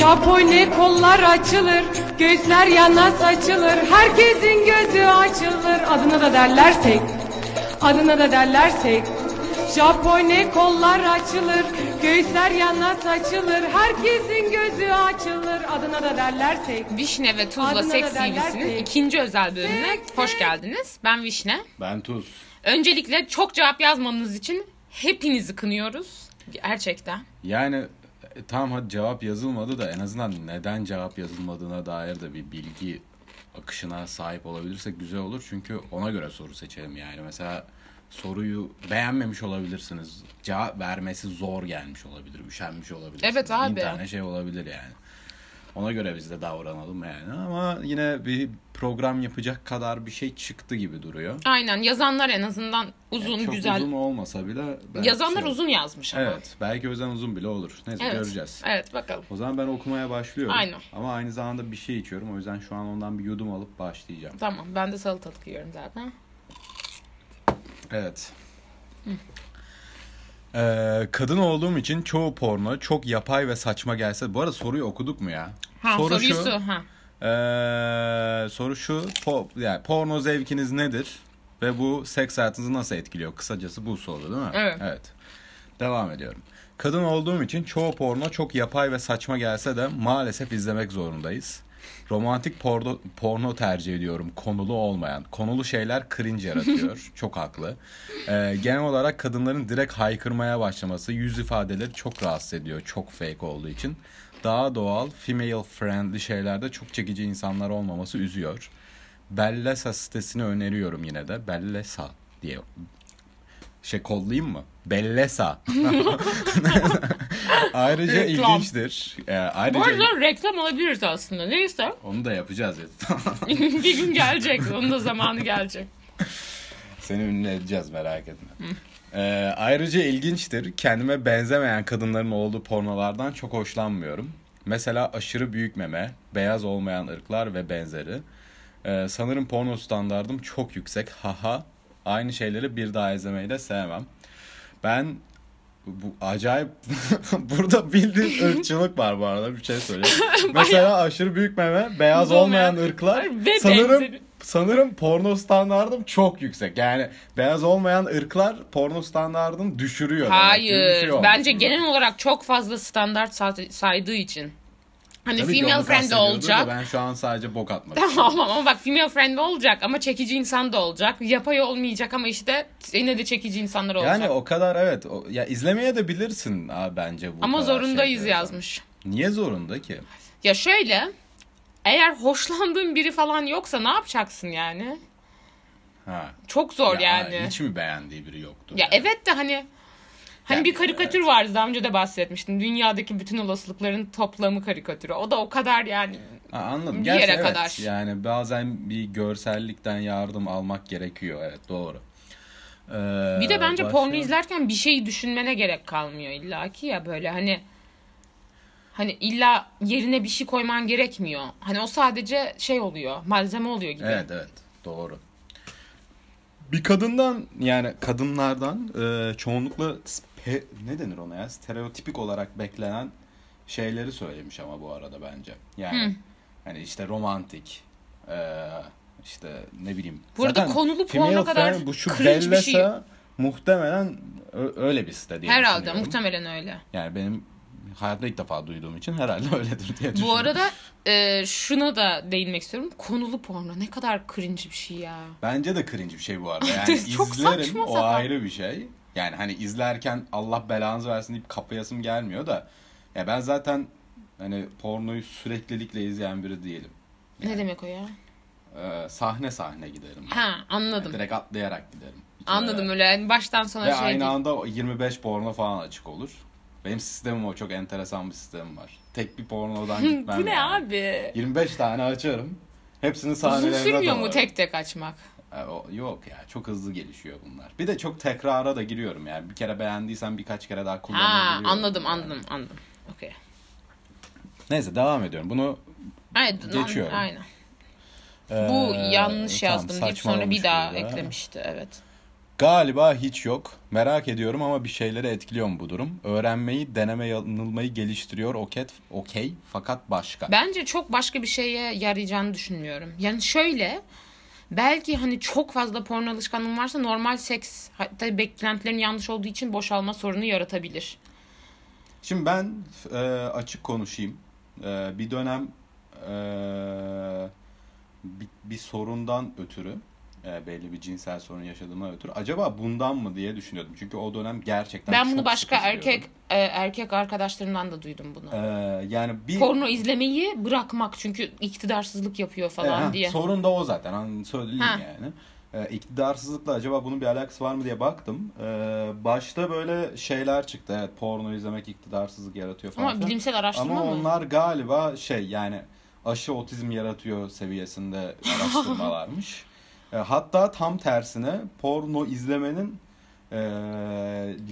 Japone kollar açılır, göğüsler yana saçılır, herkesin gözü açılır. Adına da derlersek, adına da derlersek. Japone kollar açılır, göğüsler yana saçılır, herkesin gözü açılır. Adına da derlersek. Vişne ve Tuzla Adına da Seks derler ki- ikinci özel bölümüne Seks, hoş geldiniz. Ben Vişne. Ben Tuz. Öncelikle çok cevap yazmanız için hepinizi kınıyoruz. Gerçekten. Yani e, tamam hadi cevap yazılmadı da en azından neden cevap yazılmadığına dair de bir bilgi akışına sahip olabilirsek güzel olur. Çünkü ona göre soru seçelim yani. Mesela soruyu beğenmemiş olabilirsiniz. Cevap vermesi zor gelmiş olabilir, üşenmiş olabilirsiniz. Evet abi. Bin tane şey olabilir yani. Ona göre biz de davranalım yani. Ama yine bir program yapacak kadar bir şey çıktı gibi duruyor. Aynen yazanlar en azından uzun Çok güzel. uzun olmasa bile... yazanlar şey- uzun yazmış ama. Evet. Belki o yüzden uzun bile olur. Neyse Evet. göreceğiz. Evet bakalım. O zaman ben okumaya başlıyorum. Aynen. Ama aynı zamanda bir şey içiyorum. O yüzden şu an ondan bir yudum alıp başlayacağım. Tamam ben de salatalık yiyorum zaten. Evet. Ee, kadın olduğum için çoğu porno çok yapay ve saçma gelse. Bu arada soruyu okuduk mu ya? Ha soru soruyu şu. su. Ha. ee, soru şu. Po, yani porno zevkiniz nedir? Ve bu seks hayatınızı nasıl etkiliyor? Kısacası bu soru değil mi? Evet. Evet. Devam ediyorum. Kadın olduğum için çoğu porno çok yapay ve saçma gelse de maalesef izlemek zorundayız. Romantik porno, porno tercih ediyorum. Konulu olmayan. Konulu şeyler cringe yaratıyor. çok haklı. Ee, genel olarak kadınların direkt haykırmaya başlaması yüz ifadeleri çok rahatsız ediyor. Çok fake olduğu için. Daha doğal, female friendly şeylerde çok çekici insanlar olmaması üzüyor. Bellesa sitesini öneriyorum yine de. Bellesa diye şey kollayayım mı? Bellesa. ayrıca Reklam. ilginçtir. Ee, Bu ayrıca arada reklam alabiliriz aslında. Neyse. onu da yapacağız ya. bir gün gelecek. Onun da zamanı gelecek. Seni ünlü edeceğiz merak etme. Ee, ayrıca ilginçtir. Kendime benzemeyen kadınların olduğu pornolardan çok hoşlanmıyorum. Mesela aşırı büyük meme, beyaz olmayan ırklar ve benzeri. Ee, sanırım porno standardım çok yüksek. Haha. Aynı şeyleri bir daha izlemeyi de sevmem. Ben bu acayip burada bildiğin ırkçılık var bu arada bir şey söyleyeyim. Mesela aşırı büyük meme, beyaz Olmayan ırklar. ve sanırım benzeri. sanırım porno standardım çok yüksek. Yani beyaz olmayan ırklar porno standartını düşürüyor. demek Hayır. şey olmuş Bence genel olarak çok fazla standart sa- saydığı için. Hani Tabii female friendly kastediyordur da olacak. Ben şu an sadece bok atmak Tamam ama bak female friendly olacak ama çekici insan da olacak. Yapay olmayacak ama işte yine de çekici insanlar olacak. Yani o kadar evet. O, ya izlemeye de bilirsin abi bence bu ama zorundayız şey yazmış. Niye zorunda ki? Ya şöyle eğer hoşlandığın biri falan yoksa ne yapacaksın yani? Ha. Çok zor Ya, yani. Hiç mi beğendiği biri yoktu? Ya evet de hani hani bir karikatür vardı daha önce de bahsetmiştim. Dünyadaki bütün olasılıkların toplamı karikatürü. O da o kadar yani. Ha, anladım. Bir Gerçi yere evet, kadar. Yani bazen bir görsellikten yardım almak gerekiyor. Evet doğru. Ee, Bir de bence başka- porno izlerken bir şeyi düşünmene gerek kalmıyor illaki ya böyle hani hani illa yerine bir şey koyman gerekmiyor. Hani o sadece şey oluyor, malzeme oluyor gibi. Evet evet doğru. Bir kadından yani kadınlardan e, çoğunlukla spe- ne denir ona ya stereotipik olarak beklenen şeyleri söylemiş ama bu arada bence. Yani hani işte romantik e, işte ne bileyim. Burada Zaten konulu porno kadar bu şu cringe bir şey- muhtemelen öyle bir site diye Herhalde muhtemelen öyle. Yani benim hayatta ilk defa duyduğum için herhalde öyledir diye düşünüyorum. Bu arada e, şuna da değinmek istiyorum. Konulu porno ne kadar cringe bir şey ya. Bence de cringe bir şey bu arada. Yani Çok izlerim saçma o sapan. ayrı bir şey. Yani hani izlerken Allah belanızı versin deyip kapayasım gelmiyor da. Ya ben zaten hani pornoyu süreklilikle izleyen biri değilim. Ne demek o ya? Ee, sahne sahne giderim. Ha anladım. Direkt atlayarak giderim. Anladım öyle yani baştan Ve sona şey aynı değil. anda 25 porno falan açık olur. Benim sistemim o çok enteresan bir sistemim var. Tek bir pornodan gitmem. Bu ne yani. abi? 25 tane açarım. Hepsini Uzun sahnelerine sürmüyor mu dalarım. tek tek açmak? E, Yok ya çok hızlı gelişiyor bunlar. Bir de çok tekrara da giriyorum yani. Bir kere beğendiysen birkaç kere daha Ha kullanabiliyorum. anladım yani. anladım anladım. Okey. Neyse devam ediyorum. Bunu Evet, Geçiyorum. Aynen. e, Bu yanlış tamam, yazdım deyip sonra bir daha burada. eklemişti evet. Galiba hiç yok. Merak ediyorum ama bir şeyleri etkiliyor mu bu durum? Öğrenmeyi, deneme yanılmayı geliştiriyor. Okey, okey fakat başka. Bence çok başka bir şeye yarayacağını düşünmüyorum. Yani şöyle belki hani çok fazla porno alışkanlığın varsa normal seks hatta beklentilerin yanlış olduğu için boşalma sorunu yaratabilir. Şimdi ben e, açık konuşayım. E, bir dönem e, bir, bir sorundan ötürü e, belli bir cinsel sorun yaşadığıma ötürü acaba bundan mı diye düşünüyordum. Çünkü o dönem gerçekten Ben bunu başka erkek e, erkek arkadaşlarımdan da duydum bunu. E, yani bir Porno izlemeyi bırakmak çünkü iktidarsızlık yapıyor falan E, ha, diye. Sorun da o zaten. Hani söyleyeyim Ha. yani. E, iktidarsızlıkla acaba bunun bir alakası var mı diye baktım. E, başta böyle şeyler çıktı. Evet porno izlemek iktidarsızlık yaratıyor falan. Ama filan. bilimsel araştırma Ama mı? onlar galiba şey yani aşı otizm yaratıyor seviyesinde araştırmalarmış. E, hatta tam tersine porno izlemenin e,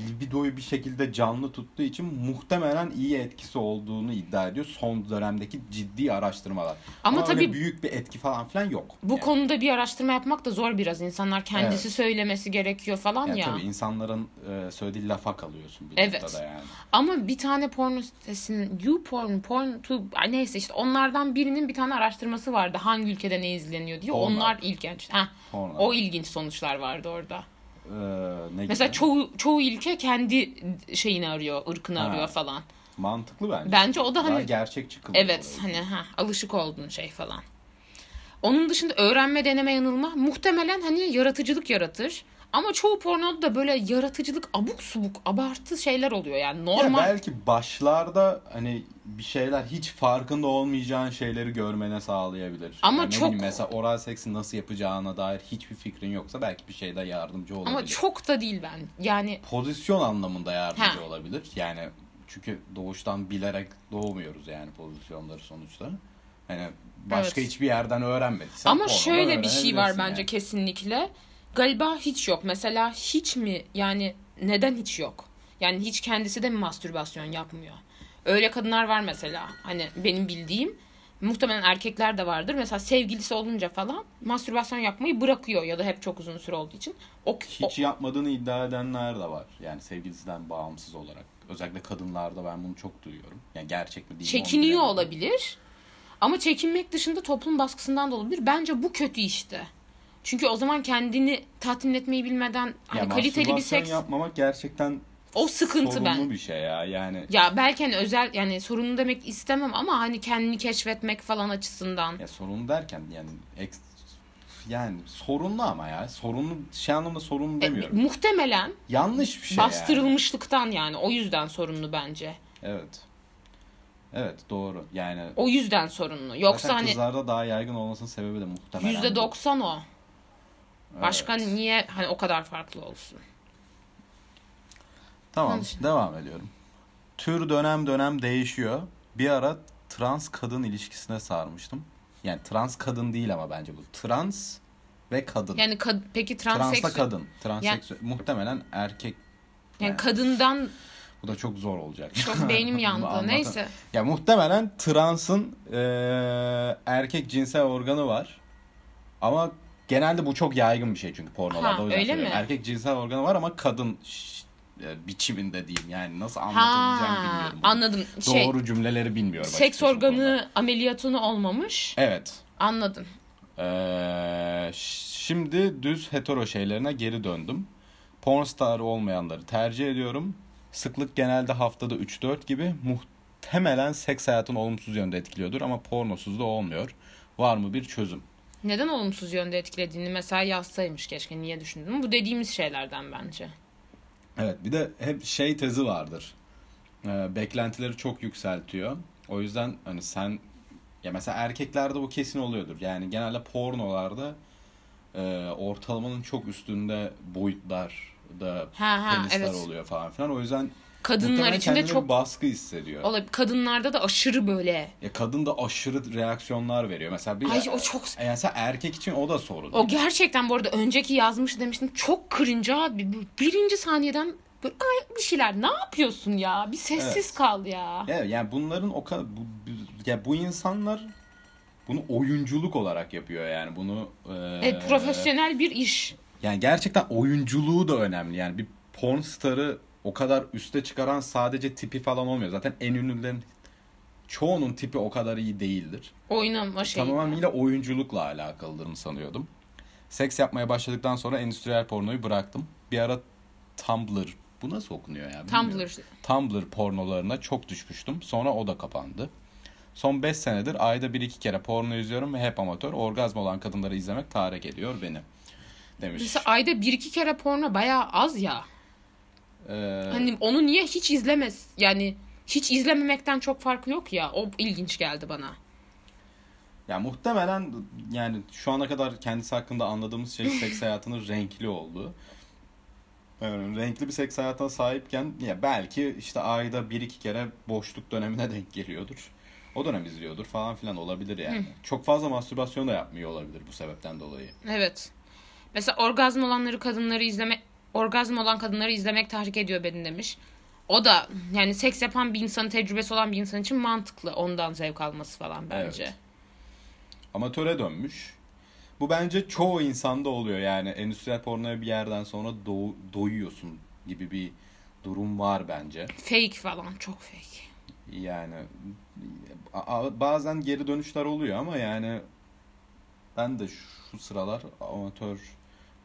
libidoyu bir şekilde canlı tuttuğu için muhtemelen iyi etkisi olduğunu iddia ediyor son dönemdeki ciddi araştırmalar. Ama öyle tabii- büyük bir etki falan filan yok. Bu Yani. konuda bir araştırma yapmak da zor biraz. İnsanlar kendisi Evet. söylemesi gerekiyor falan Yani ya. tabii insanların e, söylediği lafa kalıyorsun bir Evet. noktada yani. Ama bir tane porno sitesinin YouPorn, Porn to ay neyse işte onlardan birinin bir tane araştırması vardı. Hangi ülkede ne izleniyor diye. Porno. Onlar ilginç. Heh, Porno. o ilginç sonuçlar vardı orada. E, ne Mesela gibi? çoğu çoğu ülke kendi şeyini arıyor, ırkını Ha. arıyor falan. Mantıklı bence. Bence o da Daha hani gerçekçi kılıyor. evet olayı. hani ha alışık olduğun şey falan. Onun dışında öğrenme, deneme, yanılma muhtemelen hani yaratıcılık yaratır. Ama çoğu pornoda da böyle yaratıcılık abuk subuk, abartı şeyler oluyor yani Ya normal. belki başlarda hani bir şeyler hiç farkında olmayacağın şeyleri görmene sağlayabilir. Ama Yani çok- bileyim, mesela oral seksi nasıl yapacağına dair hiçbir fikrin yoksa belki bir şeyde yardımcı olabilir. Ama çok da değil ben. Yani pozisyon anlamında yardımcı Ha. olabilir. Yani çünkü doğuştan bilerek doğmuyoruz yani pozisyonları sonuçta. Hani başka Evet. hiçbir yerden öğrenmediysen ama şöyle bir şey var öğrenebilirsin bence yani. kesinlikle. Galiba hiç yok. Mesela hiç mi yani neden hiç yok? Yani hiç kendisi de mi mastürbasyon yapmıyor? Öyle kadınlar var mesela. Hani benim bildiğim muhtemelen erkekler de vardır. Mesela sevgilisi olunca falan mastürbasyon yapmayı bırakıyor ya da hep çok uzun süre olduğu için. O, Hiç yapmadığını iddia edenler de var. Yani sevgilisinden bağımsız olarak. Özellikle kadınlarda ben bunu çok duyuyorum. Yani gerçek mi o değil çekiniyor olabilir. Ama çekinmek dışında toplum baskısından da olabilir. Bence bu kötü işte. Çünkü o zaman kendini tatmin etmeyi bilmeden hani Ya kaliteli bir seks yapmamak gerçekten o sıkıntı sorunlu ben. bir şey ya. Yani Ya belki hani özel yani sorunu demek istemem ama hani kendini keşfetmek falan açısından. ya sorun derken yani eks, yani sorunlu ama ya. Sorunlu şey anlamda sorunlu E, demiyorum. muhtemelen Yanlış bir şey yani. bastırılmışlıktan yani o yüzden sorunlu bence. Evet. Evet doğru. Yani O yüzden sorunlu. Yoksa zaten hani kızlarda daha yaygın olmasının sebebi de muhtemelen. yüzde bu. doksan o. Başka Evet. niye hani o kadar farklı olsun? Tamam dışında. devam ediyorum. Tür dönem dönem değişiyor. Bir ara trans kadın ilişkisine sarmıştım. Yani trans kadın değil ama bence bu. Trans ve kadın. Yani kad- peki Transla transseksüel kadın. Transseksüel. Muhtemelen erkek. yani Yani kadından Bu da çok zor olacak. çok beynim yandı. Neyse. Ya muhtemelen transın eee, erkek cinsel organı var. Ama genelde bu çok yaygın bir şey çünkü pornolarda. Ha, o yüzden öyle söylüyorum. mi? Erkek cinsel organı var ama kadın ş- e, biçiminde diyeyim. Yani nasıl Ha, bilmiyorum. anladım. Şey, Doğru cümleleri bilmiyorum. seks organı ameliyatını olmamış. Evet. Anladım. Eee, şimdi düz hetero şeylerine geri döndüm. Pornstar olmayanları tercih ediyorum. Sıklık genelde haftada 3-4 gibi. Muhtemelen seks hayatını olumsuz yönde etkiliyordur ama pornosuz da olmuyor. Var mı bir çözüm? Neden olumsuz yönde etkilediğini mesela yazsaymış keşke. Niye düşündün? Bu dediğimiz şeylerden bence. Evet bir de hep şey tezi vardır. Ee, beklentileri çok yükseltiyor. O yüzden hani sen ya mesela erkeklerde bu kesin oluyordur. Yani genelde pornolarda e, ortalamanın çok üstünde boyutlar da Ha, ha, penisler evet. oluyor falan filan. O yüzden Kadınlar muhtemelen içinde çok baskı hissediyor. olabilir. Kadınlarda da aşırı böyle. Ya kadın da aşırı reaksiyonlar veriyor. Mesela bir Ay o çok yani mesela erkek için o da sorun. o gerçekten bu arada önceki yazmış demiştim. Çok cringe abi. Birinci saniyeden böyle ay bir şeyler ne yapıyorsun ya? Bir sessiz Evet. kal ya. Ya yani bunların o kadar bu, bu- ya bu insanlar bunu oyunculuk olarak yapıyor yani bunu e, Evet, profesyonel bir iş. yani gerçekten oyunculuğu da önemli. Yani bir porn starı o kadar üste çıkaran sadece tipi falan olmuyor. Zaten en ünlülerin çoğunun tipi o kadar iyi değildir. Oynama şeyi. Tamamıyla oyunculukla alakalıdır sanıyordum. Seks yapmaya başladıktan sonra endüstriyel pornoyu bıraktım. Bir ara Tumblr, bu nasıl okunuyor ya? bilmiyorum. Tumblr. Tumblr pornolarına çok düşmüştüm. Sonra o da kapandı. Son 5 senedir ayda 1-2 kere porno izliyorum ve hep amatör. Orgazm olan kadınları izlemek tahrik ediyor beni. Demiş. Mesela ayda bir iki kere porno bayağı az ya. Ee, Hani onu niye hiç izlemez? Yani hiç izlememekten çok farkı yok ya. O ilginç geldi bana. Ya muhtemelen yani şu ana kadar kendisi hakkında anladığımız şey seks hayatının renkli olduğu. Yani renkli bir seks hayatına sahipken ya belki işte ayda bir iki kere boşluk dönemine denk geliyordur. O dönem izliyordur falan filan olabilir yani. Çok fazla mastürbasyon da yapmıyor olabilir bu sebepten dolayı. Evet. Mesela orgazm olanları kadınları izleme orgazm olan kadınları izlemek tahrik ediyor beni demiş. O da yani seks yapan bir insanın tecrübesi olan bir insan için mantıklı ondan zevk alması falan bence. Evet. Amatöre dönmüş. Bu bence çoğu insanda oluyor yani endüstriyel pornoya bir yerden sonra do- doyuyorsun gibi bir durum var bence. Fake falan çok fake. Yani bazen geri dönüşler oluyor ama yani ben de şu sıralar amatör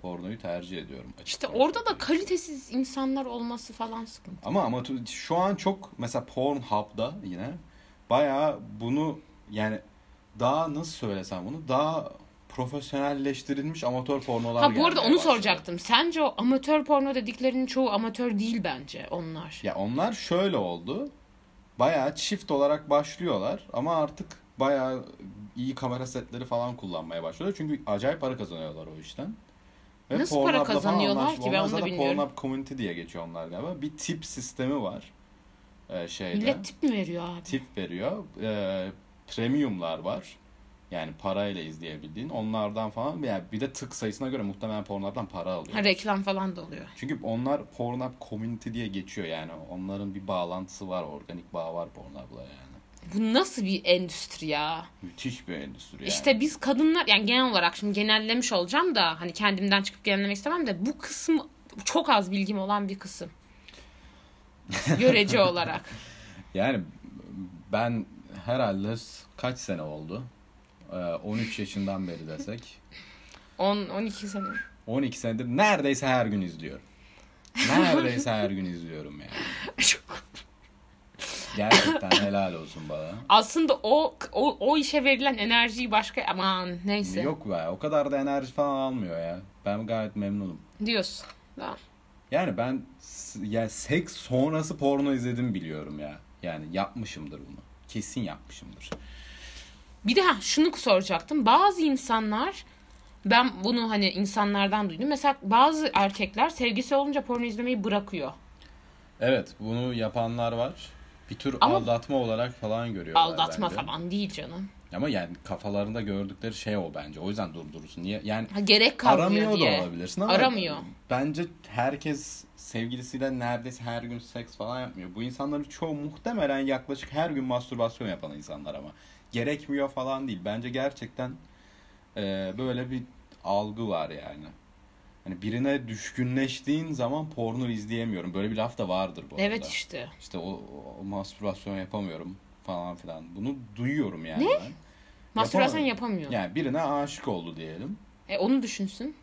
pornoyu tercih ediyorum. açık İşte orada da kalitesiz insanlar olması falan sıkıntı. Ama amatör şu an çok mesela Pornhub'da yine bayağı bunu yani daha nasıl söylesem bunu daha profesyonelleştirilmiş amatör pornolar Ha bu arada onu başladı. soracaktım. Sence o amatör porno dediklerinin çoğu amatör değil bence onlar. Ya onlar şöyle oldu. Bayağı çift olarak başlıyorlar ama artık bayağı iyi kamera setleri falan kullanmaya başlıyorlar. Çünkü acayip para kazanıyorlar o işten. Nasıl para kazanıyorlar ki? Ben onu da bilmiyorum. Pornhub Community diye geçiyor onlar galiba. Bir tip sistemi var. Ee, şeyde. Millet tip mi veriyor abi? tip veriyor. Ee, premiumlar var. Yani parayla izleyebildiğin. Onlardan falan yani bir de tık sayısına göre muhtemelen Pornhub'dan para alıyor. Ha, reklam falan da oluyor. Çünkü onlar Pornhub Community diye geçiyor yani. Onların bir bağlantısı var, organik bağ var Pornhub'la yani. Bu nasıl bir endüstri ya? Müthiş bir endüstri yani. İşte biz kadınlar yani genel olarak şimdi genellemiş olacağım da hani kendimden çıkıp genellemek istemem de bu kısım çok az bilgim olan bir kısım. Görece olarak. Yani ben herhalde kaç sene oldu? Ee, 13 yaşından beri desek. 10 12 sene. 12 senedir neredeyse her gün izliyorum. Neredeyse her gün izliyorum yani. Gerçekten helal olsun bana. Aslında o o o işe verilen enerjiyi başka aman neyse Yok be o kadar da enerji falan almıyor ya. Ben gayet memnunum. diyorsun. Tamam. Yani ben s- ya seks sonrası porno izledim biliyorum ya. Yani yapmışımdır bunu. Kesin yapmışımdır. Bir de ha, şunu soracaktım. Bazı insanlar ben bunu hani insanlardan duydum. Mesela bazı erkekler sevgisi olunca porno izlemeyi bırakıyor. Evet bunu yapanlar var. Bir tür Ama- aldatma olarak falan görüyorlar Aldatma bence. falan değil canım. Ama yani kafalarında gördükleri şey o bence. O yüzden durdurursun. Niye? Yani Ha, gerek kalmıyor aramıyor diye. da olabilirsin ama Aramıyor. bence herkes sevgilisiyle neredeyse her gün seks falan yapmıyor. Bu insanların çoğu muhtemelen yaklaşık her gün mastürbasyon yapan insanlar ama. Gerekmiyor falan değil. Bence gerçekten e, böyle bir algı var yani. Hani birine düşkünleştiğin zaman porno izleyemiyorum. Böyle bir laf da vardır bu arada. Evet işte. İşte o, o mastürbasyon yapamıyorum falan filan. Bunu duyuyorum yani Ne? ben. Mastürbasyon Yapamıyor. Yani birine aşık oldu diyelim. E onu düşünsün.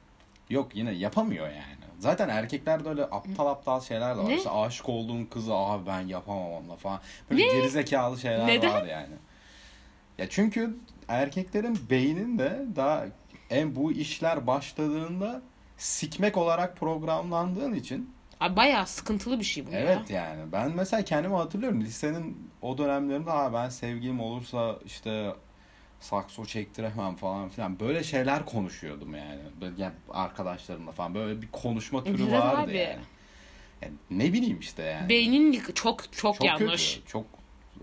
Yok yine yapamıyor yani. Zaten erkeklerde öyle aptal aptal şeyler de var. Ne? İşte aşık olduğun kızı abi ben yapamam onunla falan. Böyle gerizekalı şeyler Neden? var yani. Ya çünkü erkeklerin beyninde daha en bu işler başladığında sikmek olarak programlandığın için Abi bayağı sıkıntılı bir şey bu ya. Evet yani ben mesela kendimi hatırlıyorum lisenin o dönemlerinde ha ben sevgilim olursa işte sakso çektiremem falan filan böyle şeyler konuşuyordum yani. Böyle yani arkadaşlarımla falan böyle bir konuşma türü Güzel vardı abi. yani. Yani Ne bileyim işte yani. Beynin çok çok, çok yanlış. kötü. Çok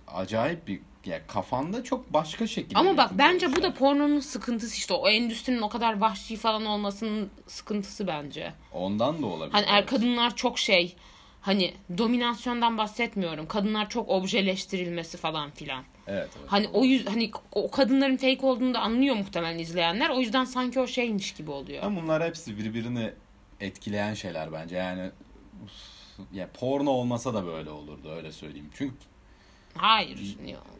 acayip bir ya kafanda çok başka şekilde. Ama bak bence bu da pornonun sıkıntısı işte o endüstrinin o kadar vahşi falan olmasının sıkıntısı bence. ondan da olabilir. Hani er kadınlar çok şey hani dominasyondan bahsetmiyorum. Kadınlar çok objeleştirilmesi falan filan. Evet, evet. Hani o yüz hani o kadınların fake olduğunu da anlıyor muhtemelen izleyenler. O yüzden sanki o şeymiş gibi oluyor. Ama bunlar hepsi birbirini etkileyen şeyler bence. Yani ya porno olmasa da böyle olurdu öyle söyleyeyim. Çünkü Hayır.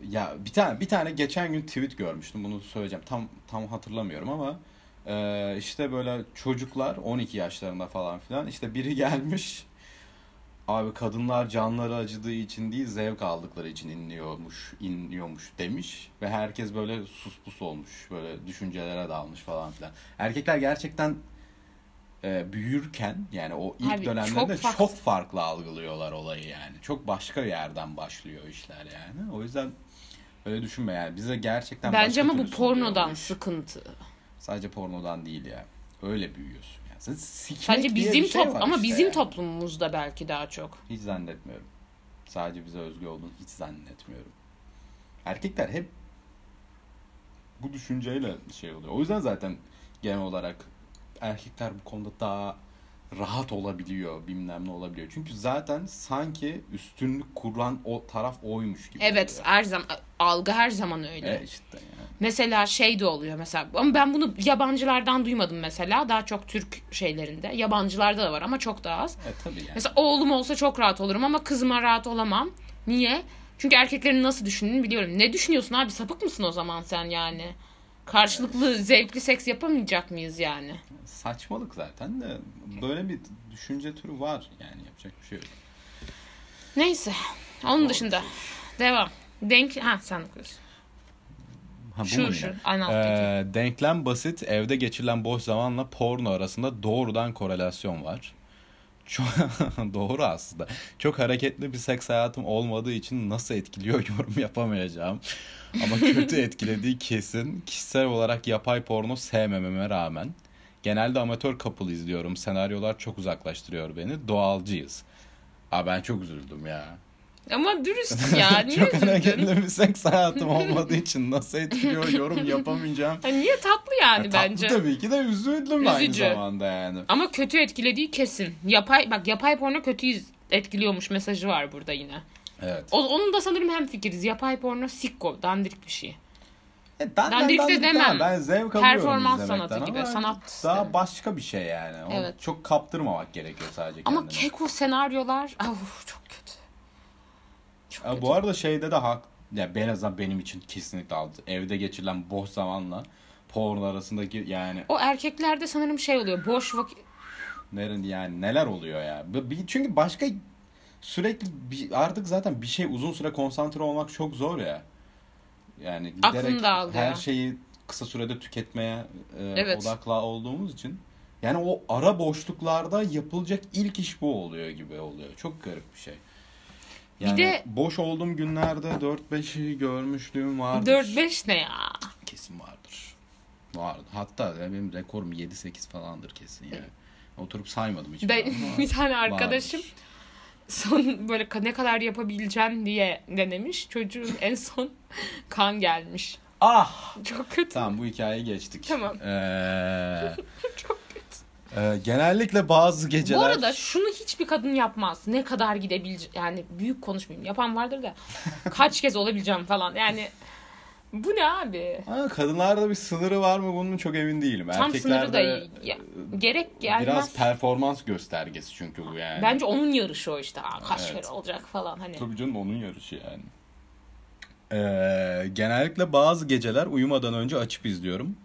ya bir tane bir tane geçen gün tweet görmüştüm. Bunu söyleyeceğim. Tam tam hatırlamıyorum ama e, işte böyle çocuklar 12 yaşlarında falan filan işte biri gelmiş Abi kadınlar canları acıdığı için değil zevk aldıkları için inliyormuş, inliyormuş demiş ve herkes böyle sus pus olmuş, böyle düşüncelere dalmış falan filan. Erkekler gerçekten e, büyürken yani o ilk Abi, dönemlerinde çok çok, farklı. farklı algılıyorlar olayı yani. Çok başka yerden başlıyor işler yani. O yüzden öyle düşünme yani. Bize gerçekten Bence ama bu pornodan iş. sıkıntı. Sadece pornodan değil ya. Öyle büyüyorsun yani. Sen Sadece bizim şey top ama işte bizim yani. toplumumuzda belki daha çok. Hiç zannetmiyorum. Sadece bize özgü olduğunu hiç zannetmiyorum. Erkekler hep bu düşünceyle şey oluyor. O yüzden zaten genel olarak erkekler bu konuda daha rahat olabiliyor, bilmem ne olabiliyor. Çünkü zaten sanki üstünlük kuran o taraf oymuş gibi. Evet, oluyor. her zaman algı her zaman öyle. E işte yani. Mesela şey de oluyor mesela ama ben bunu yabancılardan duymadım mesela daha çok Türk şeylerinde yabancılarda da var ama çok daha az. E tabii yani. Mesela oğlum olsa çok rahat olurum ama kızıma rahat olamam. Niye? Çünkü erkeklerin nasıl düşündüğünü biliyorum. Ne düşünüyorsun abi sapık mısın o zaman sen yani? Karşılıklı zevkli seks yapamayacak mıyız yani? Saçmalık zaten de böyle bir düşünce türü var yani yapacak bir şey yok. Neyse. Onun Doğru. dışında. Devam. Denk ha sen okuyorsun. Ha, bu Şu, mu şu, aynı alttaki. Ee, denklem basit. Evde geçirilen boş zamanla porno arasında doğrudan korelasyon var. Çok doğru aslında. Çok hareketli bir seks hayatım olmadığı için nasıl etkiliyor yorum yapamayacağım. Ama kötü etkilediği kesin. Kişisel olarak yapay porno sevmememe rağmen. Genelde amatör couple izliyorum. Senaryolar çok uzaklaştırıyor beni. Doğalcıyız. Aa ben çok üzüldüm ya. Ama dürüst ya. Niye çok üzüldün? hareketli bir seks hayatım olmadığı için nasıl etkiliyor yorum yapamayacağım. Ha, niye tatlı yani Ya tatlı bence. tabii ki de üzüldüm de aynı Üzücü. zamanda yani. Ama kötü etkilediği kesin. Yapay bak yapay porno kötü etkiliyormuş mesajı var burada yine. Evet. O, onun da sanırım hem fikiriz. Yapay porno sikko, dandirik bir şey. E, dan- Dandirik de dandik demem. Ben zevk alıyorum Performans sanatı gibi, ama sanat Daha sistemi. başka bir şey yani. O Evet. Çok kaptırmamak gerekiyor sadece Ama kendine. keko senaryolar of, çok kötü. Çok Ya kötü. bu arada şeyde de hak ya en azından benim için kesinlikle aldı. Evde geçirilen boş zamanla porno arasındaki yani O erkeklerde sanırım şey oluyor. Boş vakit Neren yani neler oluyor ya? Çünkü başka sürekli artık zaten bir şey uzun süre konsantre olmak çok zor ya. Yani giderek her şeyi kısa sürede tüketmeye e, Evet. odaklı olduğumuz için yani o ara boşluklarda yapılacak ilk iş bu oluyor gibi oluyor. Çok garip bir şey. Yani de- boş olduğum günlerde 4-5'i görmüşlüğüm vardır. 4-5 ne ya? Kesin vardır. Vardı. Hatta benim rekorum 7-8 falandır kesin yani. Oturup saymadım hiç. Ben, bir tane arkadaşım Vardır. son böyle ne kadar yapabileceğim diye denemiş. Çocuğun en son kan gelmiş. Ah! Çok kötü. Tamam bu hikayeyi geçtik. Tamam. Ee, Çok kötü. e, genellikle bazı geceler... Bu arada şunu hiçbir kadın yapmaz. Ne kadar gidebilecek yani büyük konuşmayayım. Yapan vardır da kaç kez olabileceğim falan. Yani bu ne abi? Ha, kadınlarda bir sınırı var mı bunun çok emin değilim. Tam sınırı da Erkeklerde iyi. Ya, gerek gelmez. biraz performans göstergesi çünkü bu yani. Bence onun yarışı o işte. Aa, kaç Evet. kere olacak falan hani. Tabii canım onun yarışı yani. Ee, genellikle bazı geceler uyumadan önce açıp izliyorum.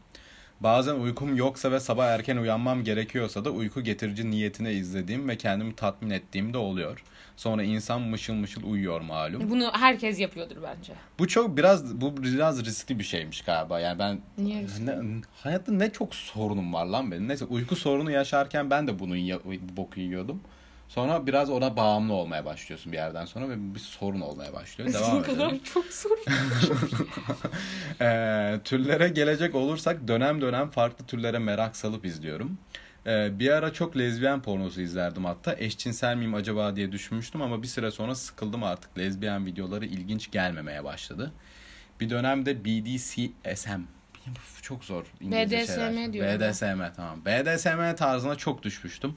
Bazen uykum yoksa ve sabah erken uyanmam gerekiyorsa da uyku getirici niyetine izlediğim ve kendimi tatmin ettiğim de oluyor. Sonra insan mışıl mışıl uyuyor malum. Bunu herkes yapıyordur bence. Bu çok biraz bu biraz riskli bir şeymiş galiba. Yani ben Niye riskli? ne, hayatta ne çok sorunum var lan benim. Neyse uyku sorunu yaşarken ben de bunun ya, boku yiyordum. Sonra biraz ona bağımlı olmaya başlıyorsun bir yerden sonra ve bir sorun olmaya başlıyor. Devam Sizin edelim. kadar çok sorun. Ee, türlere gelecek olursak dönem dönem farklı türlere merak salıp izliyorum. Ee, bir ara çok lezbiyen pornosu izlerdim hatta. Eşcinsel miyim acaba diye düşünmüştüm ama bir süre sonra sıkıldım artık. Lezbiyen videoları ilginç gelmemeye başladı. Bir dönemde BDSM çok zor İngilizce BDSM şeyler. diyor. BDSM tamam. BDSM tarzına çok düşmüştüm.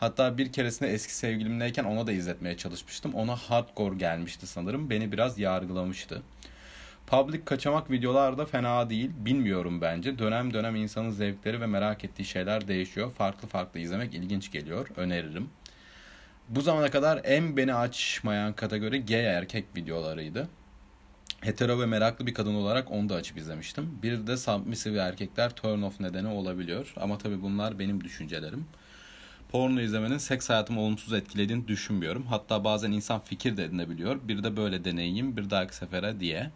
Hatta bir keresinde eski sevgilimleyken ona da izletmeye çalışmıştım. Ona hardcore gelmişti sanırım. Beni biraz yargılamıştı. Public kaçamak videolar da fena değil. Bilmiyorum bence. Dönem dönem insanın zevkleri ve merak ettiği şeyler değişiyor. Farklı farklı izlemek ilginç geliyor. Öneririm. Bu zamana kadar en beni açmayan kategori gay erkek videolarıydı. Hetero ve meraklı bir kadın olarak onu da açıp izlemiştim. Bir de submissive erkekler turn off nedeni olabiliyor. Ama tabii bunlar benim düşüncelerim. Porno izlemenin seks hayatımı olumsuz etkilediğini düşünmüyorum. Hatta bazen insan fikir de edinebiliyor. Bir de böyle deneyeyim bir dahaki sefere diye.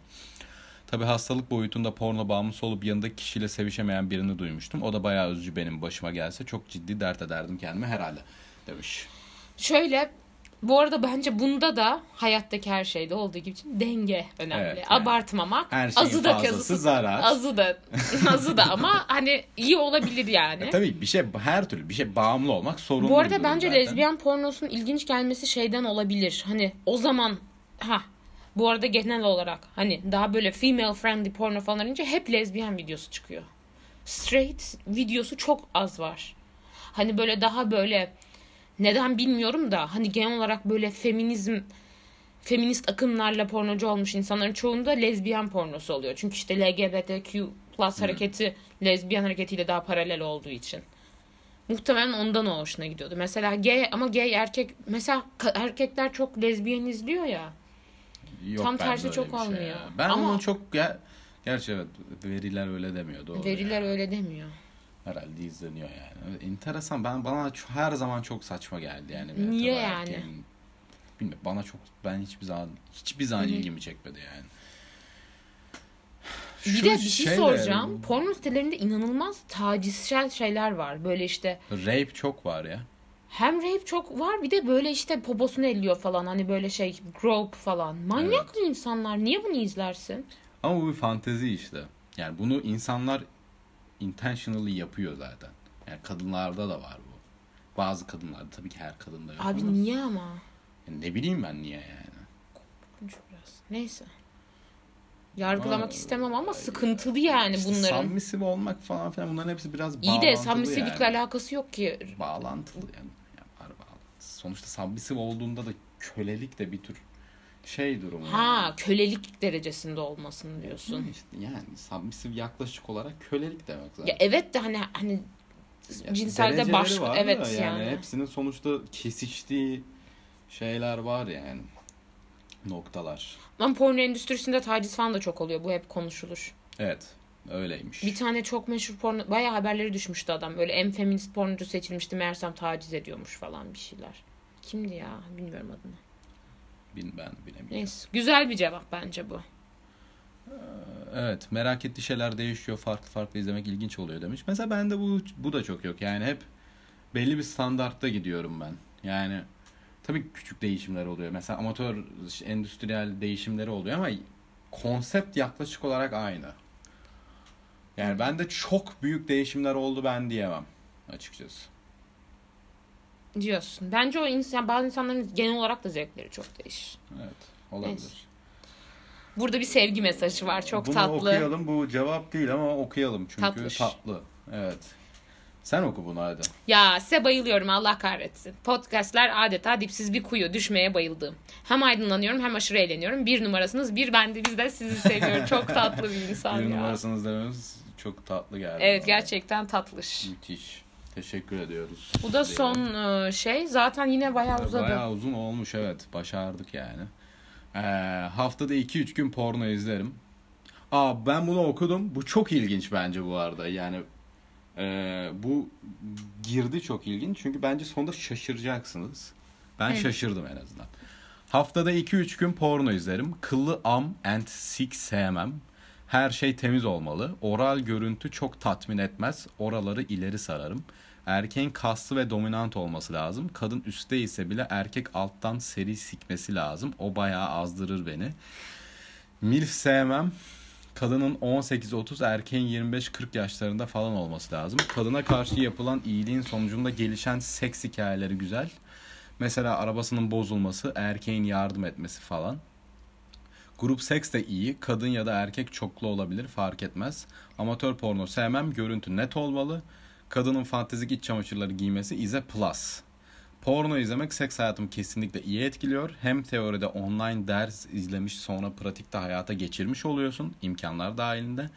Tabii hastalık boyutunda porno bağımlısı olup yanındaki kişiyle sevişemeyen birini duymuştum. O da bayağı üzücü benim başıma gelse. Çok ciddi dert ederdim kendime herhalde demiş. Şöyle bu arada bence bunda da hayattaki her şeyde olduğu gibi için denge önemli. Evet, yani Abartmamak. her şeyin azı da kazısı, zarar. Azı da azı da ama hani iyi olabilir yani. E tabii bir şey her türlü bir şey bağımlı olmak sorunlu. Bu arada bence zaten. lezbiyen pornosunun ilginç gelmesi şeyden olabilir. Hani o zaman ha bu arada genel olarak hani daha böyle female friendly porno falan arayınca hep lezbiyen videosu çıkıyor. Straight videosu çok az var. Hani böyle daha böyle neden bilmiyorum da hani genel olarak böyle feminizm feminist akımlarla pornocu olmuş insanların çoğunda lezbiyen pornosu oluyor. Çünkü işte LGBTQ plus hareketi lezbiyen hareketiyle daha paralel olduğu için. Muhtemelen ondan o hoşuna gidiyordu. Mesela gay ama gay erkek mesela erkekler çok lezbiyen izliyor ya. Yok, tam tersi çok şey olmuyor. ya. Ben Ama- onu çok ger gerçi evet veriler öyle demiyor doğru. Veriler yani. öyle demiyor. Herhalde izleniyor yani. Evet, Enteresan. Ben bana her zaman çok saçma geldi yani. bir Niye yani? erkeğin- Bilmiyorum bana çok ben hiçbir zaman hiçbir zaman ilgimi çekmedi yani. Bir Şu de bir şey şeyle- soracağım. Porno sitelerinde inanılmaz tacizsel şeyler var. Böyle işte Rape çok var ya. hem rape çok var bir de böyle işte poposunu elliyor falan. Hani böyle şey grope falan. Manyak insanlar. Niye bunu izlersin? Ama bu bir fantezi işte. Yani bunu insanlar intentionally yapıyor zaten. Yani kadınlarda da var bu. Bazı kadınlarda tabii ki her kadında yok. Abi ama- niye ama? Yani ne bileyim ben niye yani. Korkunç biraz. Neyse. Yargılamak Ama- istemem ama sıkıntılı yani İşte bunların. Submissive olmak falan filan bunların hepsi biraz İyi de bağlantılı submissive'likle yani. alakası yok ki. Bağlantılı yani. yani var bağlantısı. Sonuçta submissive olduğunda da kölelik de bir tür şey durumu. Ha kölelik derecesinde olmasın diyorsun. yani. İşte yani submissive yaklaşık olarak kölelik demek zaten. Ya evet de hani hani Ya cinselde başka var da evet yani. Hepsinin sonuçta kesiştiği şeyler var yani. Noktalar. Ama porno endüstrisinde taciz falan da çok oluyor. Bu hep konuşulur. Evet. Öyleymiş. Bir tane çok meşhur porno bayağı haberleri düşmüştü adam. Böyle en feminist pornocu seçilmişti. Meğersem taciz ediyormuş falan bir şeyler. Kimdi ya? Bilmiyorum adını. Bin, ben bilemiyorum. Neyse. Güzel bir cevap bence bu. Evet merak ettiği şeyler değişiyor. Farklı farklı izlemek ilginç oluyor demiş. Mesela bende bu bu da çok yok. Yani hep belli bir standartta gidiyorum ben. Yani tabii küçük değişimler oluyor. Mesela amatör endüstriyel değişimleri oluyor ama konsept yaklaşık olarak aynı. Yani bende çok büyük değişimler oldu ben diyemem açıkçası. Diyorsun. Bence o insan bazı insanların genel olarak da zevkleri çok değişir. Evet olabilir. Neyse. Burada bir sevgi mesajı var. Çok Bunu tatlı. okuyalım. Bu cevap değil ama okuyalım çünkü Tatlış. tatlı. Evet. Sen oku bunu hadi. Ya size bayılıyorum Allah kahretsin. Podcastler adeta dipsiz bir kuyu. Düşmeye bayıldım. Hem aydınlanıyorum hem aşırı eğleniyorum. Bir numarasınız bir ben de biz de sizi seviyorum. Çok tatlı bir insan Bir ya. numarasınız dememiz çok tatlı geldi. Evet bana. gerçekten tatlış. Müthiş. Teşekkür ediyoruz. Bu da son e, şey. Zaten yine bayağı uzadı. Bayağı uzun olmuş evet. Başardık yani. Ee, haftada 2-3 gün porno izlerim. Aa ben bunu okudum. Bu çok ilginç bence bu arada. Yani e, bu girdi çok ilginç. Çünkü bence sonunda şaşıracaksınız. Ben şaşırdım en azından. Haftada 2-3 gün porno izlerim. Kıllı am and sik sevmem. Her şey temiz olmalı. Oral görüntü çok tatmin etmez. Oraları ileri sararım. Erkeğin kaslı ve dominant olması lazım. Kadın üstte ise bile erkek alttan seri sikmesi lazım. O bayağı azdırır beni. Milf sevmem. Kadının 18-30 erkeğin 25-40 yaşlarında falan olması lazım. Kadına karşı yapılan iyiliğin sonucunda gelişen seks hikayeleri güzel. Mesela arabasının bozulması, erkeğin yardım etmesi falan. Grup seks de iyi. Kadın ya da erkek çoklu olabilir fark etmez. Amatör porno sevmem. Görüntü net olmalı. Kadının fantezik iç çamaşırları giymesi ize plus. Porno izlemek seks hayatımı kesinlikle iyi etkiliyor. Hem teoride online ders izlemiş sonra pratikte hayata geçirmiş oluyorsun imkanlar dahilinde.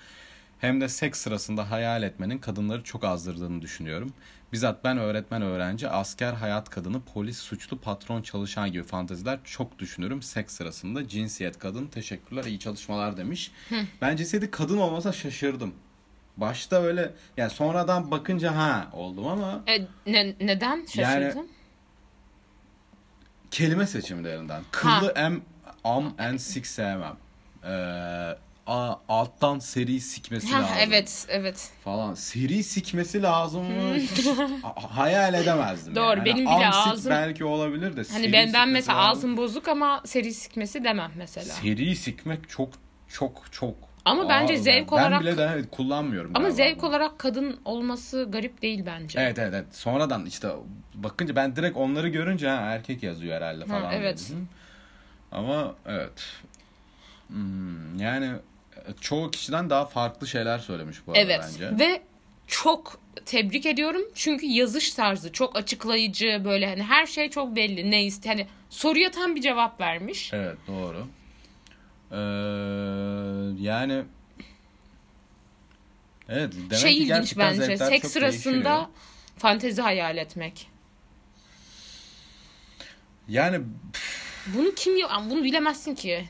Hem de seks sırasında hayal etmenin kadınları çok azdırdığını düşünüyorum. Bizzat ben öğretmen öğrenci, asker hayat kadını, polis, suçlu, patron, çalışan gibi fanteziler çok düşünürüm. Seks sırasında cinsiyet kadın, teşekkürler, iyi çalışmalar demiş. Ben cinsiyeti kadın olmasa şaşırdım. Başta öyle yani sonradan bakınca ha oldum ama E, ne, neden şaşırdın? kelime seçimlerinden. Kıllı em, am en sik sevmem. Ee, a- alttan seri sikmesi lazım. evet, evet. Falan. Seri sikmesi lazım mı? A- hayal edemezdim. Doğru, yani. benim Hani bile am sik ağzım- belki olabilir de. Hani seri ben ben sikmesi mesela lazım. ağzım bozuk ama seri sikmesi demem mesela. Seri sikmek çok çok çok Ama bence ağır zevk yani. olarak- Ben bile de kullanmıyorum. Ama galiba zevk bunu. olarak kadın olması garip değil bence. Evet evet evet. Sonradan işte bakınca ben direkt onları görünce ha, erkek yazıyor herhalde Ha, falan. evet. dedim. Ama evet. Hmm, yani çoğu kişiden daha farklı şeyler söylemiş bu arada Evet bence. ve çok tebrik ediyorum çünkü yazış tarzı çok açıklayıcı böyle hani her şey çok belli ne iste hani soruya tam bir cevap vermiş. Evet doğru. Ee, yani Evet demek şey ki ilginç bence seks sırasında değişiyor. fantezi hayal etmek. Yani Bunu kim bunu bilemezsin ki.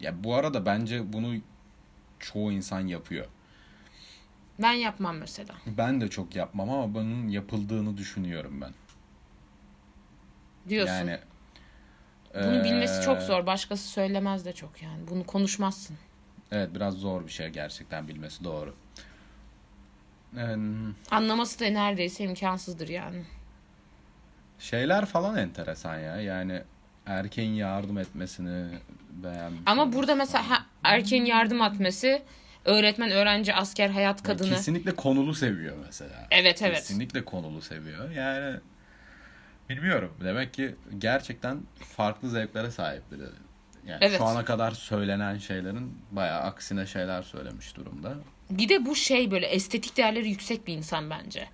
ya bu arada bence bunu çoğu insan yapıyor. Ben yapmam mesela. Ben de çok yapmam ama bunun yapıldığını düşünüyorum ben. Diyorsun. Yani Bunu bilmesi çok zor. Başkası söylemez de çok yani. Bunu konuşmazsın. Evet biraz zor bir şey gerçekten bilmesi doğru. Eee, Anlaması da neredeyse imkansızdır yani. şeyler falan enteresan ya. Yani erkeğin yardım etmesini beğenmiş. Ama burada mesela ha- erkeğin yardım etmesi öğretmen, öğrenci, asker, hayat Yani kadını. kesinlikle konulu seviyor mesela. Evet evet. Kesinlikle konulu seviyor. Yani bilmiyorum. Demek ki gerçekten farklı zevklere sahip biri. Yani Evet. şu ana kadar söylenen şeylerin bayağı aksine şeyler söylemiş durumda. Bir de bu şey böyle estetik değerleri yüksek bir insan bence.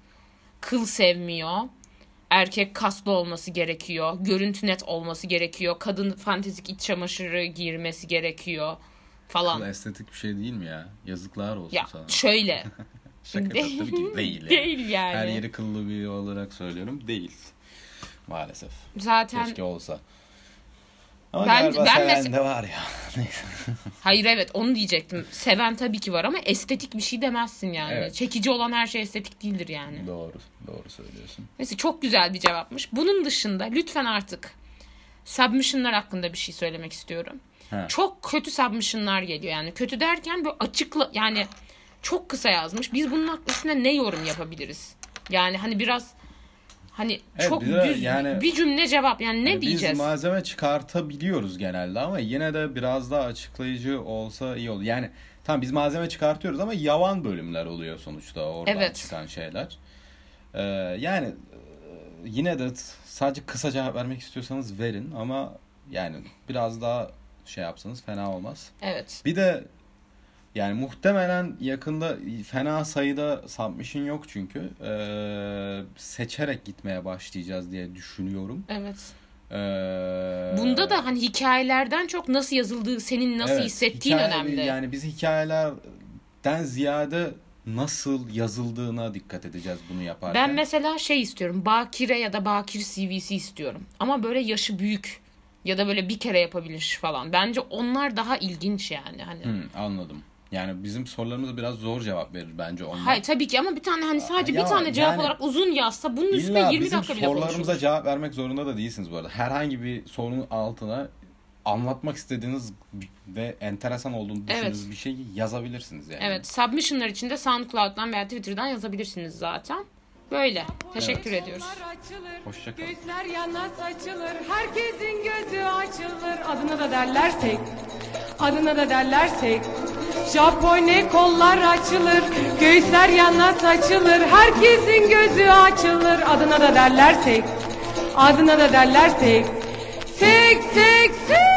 Kıl sevmiyor. Erkek kaslı olması gerekiyor. Görüntü net olması gerekiyor. Kadın fantezik iç çamaşırı giyirmesi gerekiyor falan. Bu estetik bir şey değil mi ya? Yazıklar olsun Ya sana. şöyle. Şaka tabii ki değil. Değil yani. Her yeri kıllı bir olarak söylüyorum. Değil. Maalesef. Zaten Keşke olsa. Ama Ben- galiba ben seven de var ya. hayır evet onu diyecektim. Seven tabii ki var ama estetik bir şey demezsin yani. Evet. Çekici olan her şey estetik değildir yani. doğru. Doğru söylüyorsun. Neyse çok güzel bir cevapmış. Bunun dışında lütfen artık submissionlar hakkında bir şey söylemek istiyorum. He. Çok kötü submissionlar geliyor yani. Kötü derken böyle açıkla yani çok kısa yazmış. Biz bunun üstüne ne yorum yapabiliriz? Yani hani biraz hani Evet, çok bir de düz yani- bir cümle cevap yani ne Yani diyeceğiz? Biz malzeme çıkartabiliyoruz genelde ama yine de biraz daha açıklayıcı olsa iyi olur. Yani tamam biz malzeme çıkartıyoruz ama yavan bölümler oluyor sonuçta oradan Evet. çıkan şeyler. Ee, yani e, yine de sadece kısa cevap vermek istiyorsanız verin ama yani biraz daha şey yapsanız fena olmaz. Evet. Bir de yani muhtemelen yakında fena sayıda submission yok çünkü. Ee, seçerek gitmeye başlayacağız diye düşünüyorum. Evet. Ee, Bunda da hani hikayelerden çok nasıl yazıldığı, senin nasıl evet, hissettiğin hikaye- önemli. Yani biz hikayelerden ziyade nasıl yazıldığına dikkat edeceğiz bunu yaparken. Ben mesela şey istiyorum. Bakire ya da Bakir CV'si istiyorum. Ama böyle yaşı büyük ya da böyle bir kere yapabilir falan. Bence onlar daha ilginç yani. Hani Hı, anladım. Yani bizim sorularımıza biraz zor cevap verir bence onlar. Hayır tabii ki ama bir tane hani sadece Ya bir tane cevap yani- olarak uzun yazsa bunun üstüne İlla 20 bizim dakika bile sorularımıza konuşulur. cevap vermek zorunda da değilsiniz bu arada. Herhangi bir sorunun altına anlatmak istediğiniz ve enteresan olduğunu düşündüğünüz Evet. bir şeyi yazabilirsiniz yani. Evet, submission'lar için de SoundCloud'dan veya Twitter'dan yazabilirsiniz zaten. Böyle. Teşekkür ediyoruz. Kollar açılır, Hoşça kalın. Göğüsler yana saçılır, herkesin gözü açılır. Adına da derlersek, adına da derlersek. Japone kollar açılır, göğüsler yana saçılır, herkesin gözü açılır. Adına da derlersek, adına da derlersek. Sek sek sek.